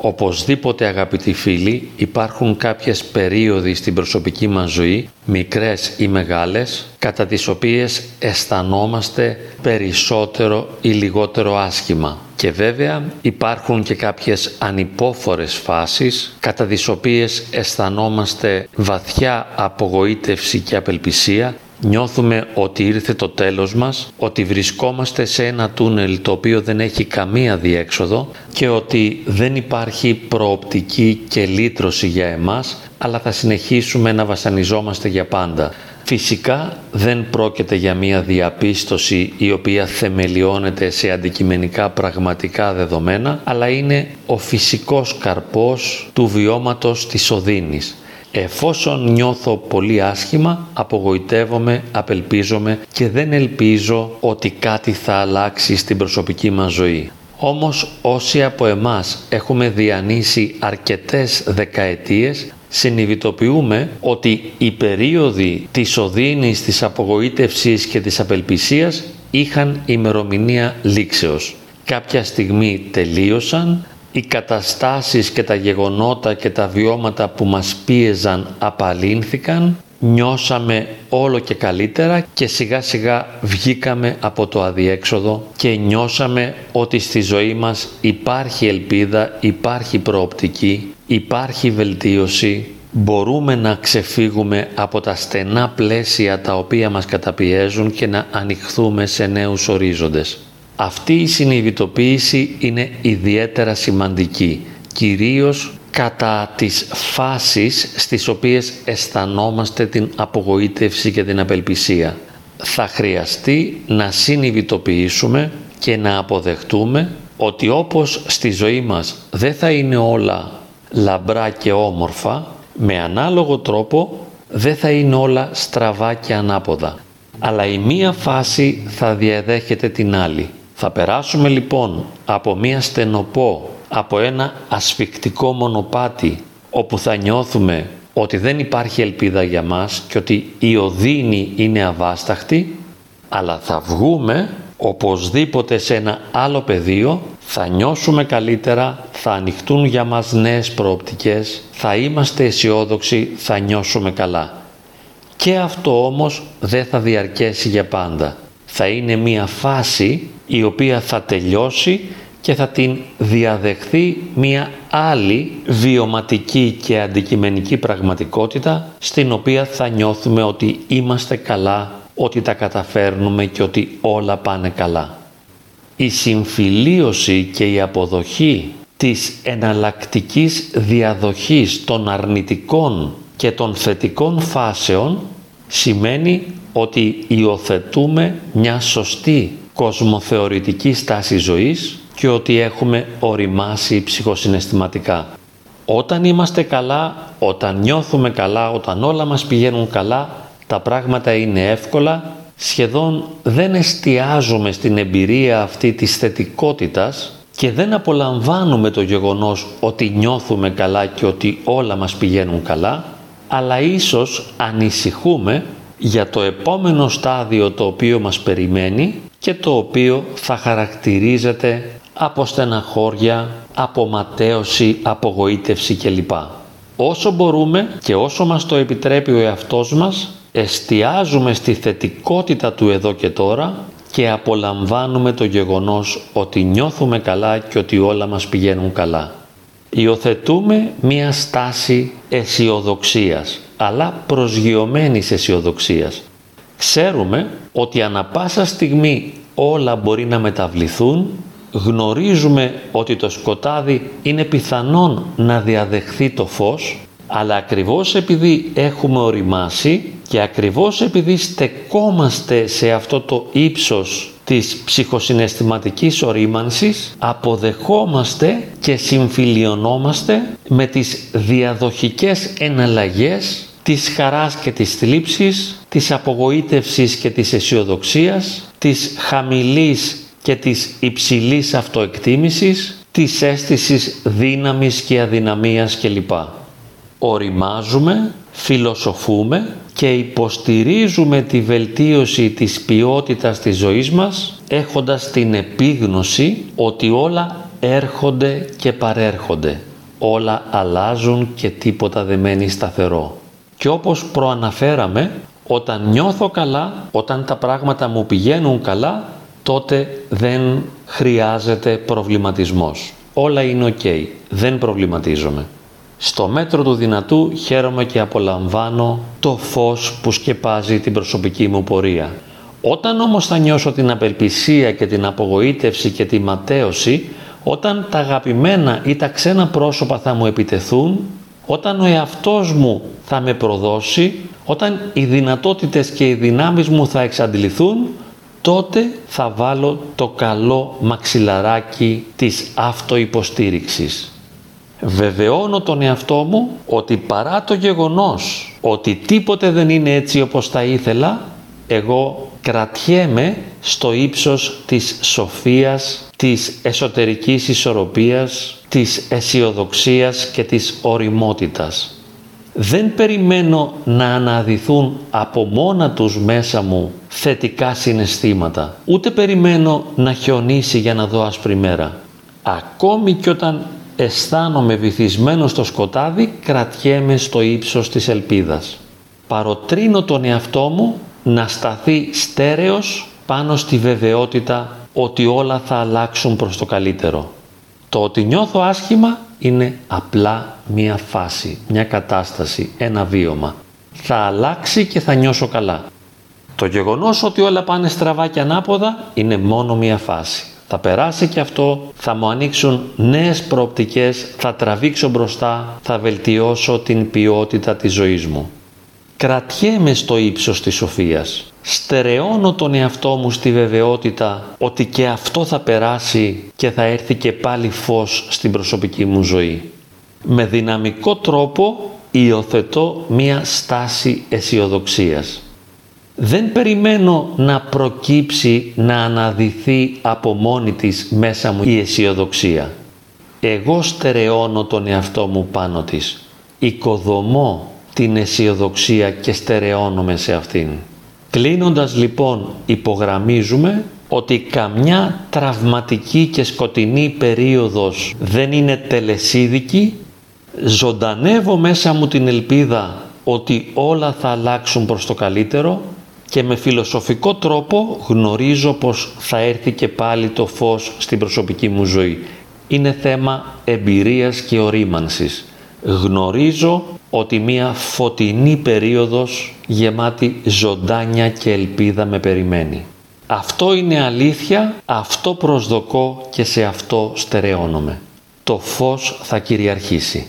Οπωσδήποτε αγαπητοί φίλοι υπάρχουν κάποιες περίοδοι στην προσωπική μας ζωή, μικρές ή μεγάλες, κατά τις οποίες αισθανόμαστε περισσότερο ή λιγότερο άσχημα. Και βέβαια υπάρχουν και κάποιες ανυπόφορες φάσεις κατά τις οποίες αισθανόμαστε βαθιά απογοήτευση και απελπισία Νιώθουμε ότι ήρθε το τέλος μας, ότι βρισκόμαστε σε ένα τούνελ το οποίο δεν έχει καμία διέξοδο και ότι δεν υπάρχει προοπτική και λύτρωση για εμάς, αλλά θα συνεχίσουμε να βασανιζόμαστε για πάντα. Φυσικά δεν πρόκειται για μία διαπίστωση η οποία θεμελιώνεται σε αντικειμενικά πραγματικά δεδομένα, αλλά είναι ο φυσικός καρπός του βιώματος της οδύνης. Εφόσον νιώθω πολύ άσχημα, απογοητεύομαι, απελπίζομαι και δεν ελπίζω ότι κάτι θα αλλάξει στην προσωπική μας ζωή. Όμως όσοι από εμάς έχουμε διανύσει αρκετές δεκαετίες, συνειδητοποιούμε ότι οι περίοδοι της οδύνης, της απογοήτευσης και της απελπισίας είχαν ημερομηνία λήξεως. Κάποια στιγμή τελείωσαν, οι καταστάσεις και τα γεγονότα και τα βιώματα που μας πίεζαν απαλύνθηκαν, νιώσαμε όλο και καλύτερα και σιγά σιγά βγήκαμε από το αδιέξοδο και νιώσαμε ότι στη ζωή μας υπάρχει ελπίδα, υπάρχει προοπτική, υπάρχει βελτίωση, μπορούμε να ξεφύγουμε από τα στενά πλαίσια τα οποία μας καταπιέζουν και να ανοιχθούμε σε νέους ορίζοντες. Αυτή η συνειδητοποίηση είναι ιδιαίτερα σημαντική, κυρίως κατά τις φάσεις στις οποίες αισθανόμαστε την απογοήτευση και την απελπισία. Θα χρειαστεί να συνειδητοποιήσουμε και να αποδεχτούμε ότι όπως στη ζωή μας δεν θα είναι όλα λαμπρά και όμορφα, με ανάλογο τρόπο δεν θα είναι όλα στραβά και ανάποδα. Αλλά η μία φάση θα διαδέχεται την άλλη. Θα περάσουμε λοιπόν από μία στενοπό, από ένα ασφικτικό μονοπάτι όπου θα νιώθουμε ότι δεν υπάρχει ελπίδα για μας και ότι η οδύνη είναι αβάσταχτη, αλλά θα βγούμε οπωσδήποτε σε ένα άλλο πεδίο, θα νιώσουμε καλύτερα, θα ανοιχτούν για μας νέες προοπτικές, θα είμαστε αισιόδοξοι, θα νιώσουμε καλά. Και αυτό όμως δεν θα διαρκέσει για πάντα. Θα είναι μία φάση η οποία θα τελειώσει και θα την διαδεχθεί μία άλλη βιωματική και αντικειμενική πραγματικότητα στην οποία θα νιώθουμε ότι είμαστε καλά, ότι τα καταφέρνουμε και ότι όλα πάνε καλά. Η συμφιλίωση και η αποδοχή της εναλλακτικής διαδοχής των αρνητικών και των θετικών φάσεων σημαίνει ότι υιοθετούμε μια σωστή κοσμοθεωρητική στάση ζωής και ότι έχουμε οριμάσει ψυχοσυναισθηματικά. Όταν είμαστε καλά, όταν νιώθουμε καλά, όταν όλα μας πηγαίνουν καλά, τα πράγματα είναι εύκολα, σχεδόν δεν εστιάζουμε στην εμπειρία αυτή της θετικότητας και δεν απολαμβάνουμε το γεγονός ότι νιώθουμε καλά και ότι όλα μας πηγαίνουν καλά, αλλά ίσως ανησυχούμε για το επόμενο στάδιο το οποίο μας περιμένει και το οποίο θα χαρακτηρίζεται από στεναχώρια, από ματέωση, απογοήτευση κλπ. Όσο μπορούμε και όσο μας το επιτρέπει ο εαυτός μας, εστιάζουμε στη θετικότητα του εδώ και τώρα και απολαμβάνουμε το γεγονός ότι νιώθουμε καλά και ότι όλα μας πηγαίνουν καλά. Υιοθετούμε μία στάση αισιοδοξίας, αλλά προσγειωμένης αισιοδοξίας. Ξέρουμε ότι ανα πάσα στιγμή όλα μπορεί να μεταβληθούν, γνωρίζουμε ότι το σκοτάδι είναι πιθανόν να διαδεχθεί το φως, αλλά ακριβώς επειδή έχουμε οριμάσει και ακριβώς επειδή στεκόμαστε σε αυτό το ύψος της ψυχοσυναισθηματικής ορίμανσης αποδεχόμαστε και συμφιλιωνόμαστε με τις διαδοχικές εναλλαγές της χαράς και της θλίψης, της απογοήτευσης και της αισιοδοξίας, της χαμηλής και της υψηλής αυτοεκτίμησης, της αίσθησης δύναμης και αδυναμίας κλπ. Οριμάζουμε, φιλοσοφούμε και υποστηρίζουμε τη βελτίωση της ποιότητας της ζωής μας έχοντας την επίγνωση ότι όλα έρχονται και παρέρχονται. όλα αλλάζουν και τίποτα δεν μένει σταθερό. Και όπως προαναφέραμε, όταν νιώθω καλά, όταν τα πράγματα μου πηγαίνουν καλά, τότε δεν χρειάζεται προβληματισμός. Όλα είναι ok, δεν προβληματίζομαι. Στο μέτρο του δυνατού χαίρομαι και απολαμβάνω το φως που σκεπάζει την προσωπική μου πορεία. Όταν όμως θα νιώσω την απελπισία και την απογοήτευση και τη ματέωση, όταν τα αγαπημένα ή τα ξένα πρόσωπα θα μου επιτεθούν, όταν ο εαυτός μου θα με προδώσει, όταν οι δυνατότητες και οι δυνάμεις μου θα εξαντληθούν, τότε θα βάλω το καλό μαξιλαράκι της αυτοϋποστήριξης. Βεβαιώνω τον εαυτό μου ότι παρά το γεγονός ότι τίποτε δεν είναι έτσι όπως θα ήθελα, εγώ κρατιέμαι στο ύψος της σοφίας, της εσωτερικής ισορροπίας, της αισιοδοξίας και της οριμότητας. Δεν περιμένω να αναδυθούν από μόνα τους μέσα μου θετικά συναισθήματα. Ούτε περιμένω να χιονίσει για να δω άσπρη μέρα. Ακόμη και όταν αισθάνομαι βυθισμένο στο σκοτάδι, κρατιέμαι στο ύψος της ελπίδας. Παροτρύνω τον εαυτό μου να σταθεί στέρεος πάνω στη βεβαιότητα ότι όλα θα αλλάξουν προς το καλύτερο. Το ότι νιώθω άσχημα είναι απλά μία φάση, μια κατάσταση, ένα βίωμα. Θα αλλάξει και θα νιώσω καλά. Το γεγονός ότι όλα πάνε στραβά και ανάποδα είναι μόνο μία φάση. Θα περάσει και αυτό, θα μου ανοίξουν νέες προοπτικές, θα τραβήξω μπροστά, θα βελτιώσω την ποιότητα της ζωής μου. Κρατιέμαι στο ύψος της σοφίας. Στερεώνω τον εαυτό μου στη βεβαιότητα ότι και αυτό θα περάσει και θα έρθει και πάλι φως στην προσωπική μου ζωή. Με δυναμικό τρόπο υιοθετώ μία στάση αισιοδοξίας. Δεν περιμένω να προκύψει, να αναδυθεί από μόνη της μέσα μου η αισιοδοξία. Εγώ στερεώνω τον εαυτό μου πάνω της. Οικοδομώ την αισιοδοξία και στερεώνομαι σε αυτήν. Κλείνοντας λοιπόν υπογραμμίζουμε ότι καμιά τραυματική και σκοτεινή περίοδος δεν είναι τελεσίδικη, ζωντανεύω μέσα μου την ελπίδα ότι όλα θα αλλάξουν προς το καλύτερο και με φιλοσοφικό τρόπο γνωρίζω πως θα έρθει και πάλι το φως στην προσωπική μου ζωή. Είναι θέμα εμπειρίας και ορίμανσης. Γνωρίζω ότι μία φωτεινή περίοδος γεμάτη ζωντάνια και ελπίδα με περιμένει. Αυτό είναι αλήθεια, αυτό προσδοκώ και σε αυτό στερεώνομαι. Το φως θα κυριαρχήσει.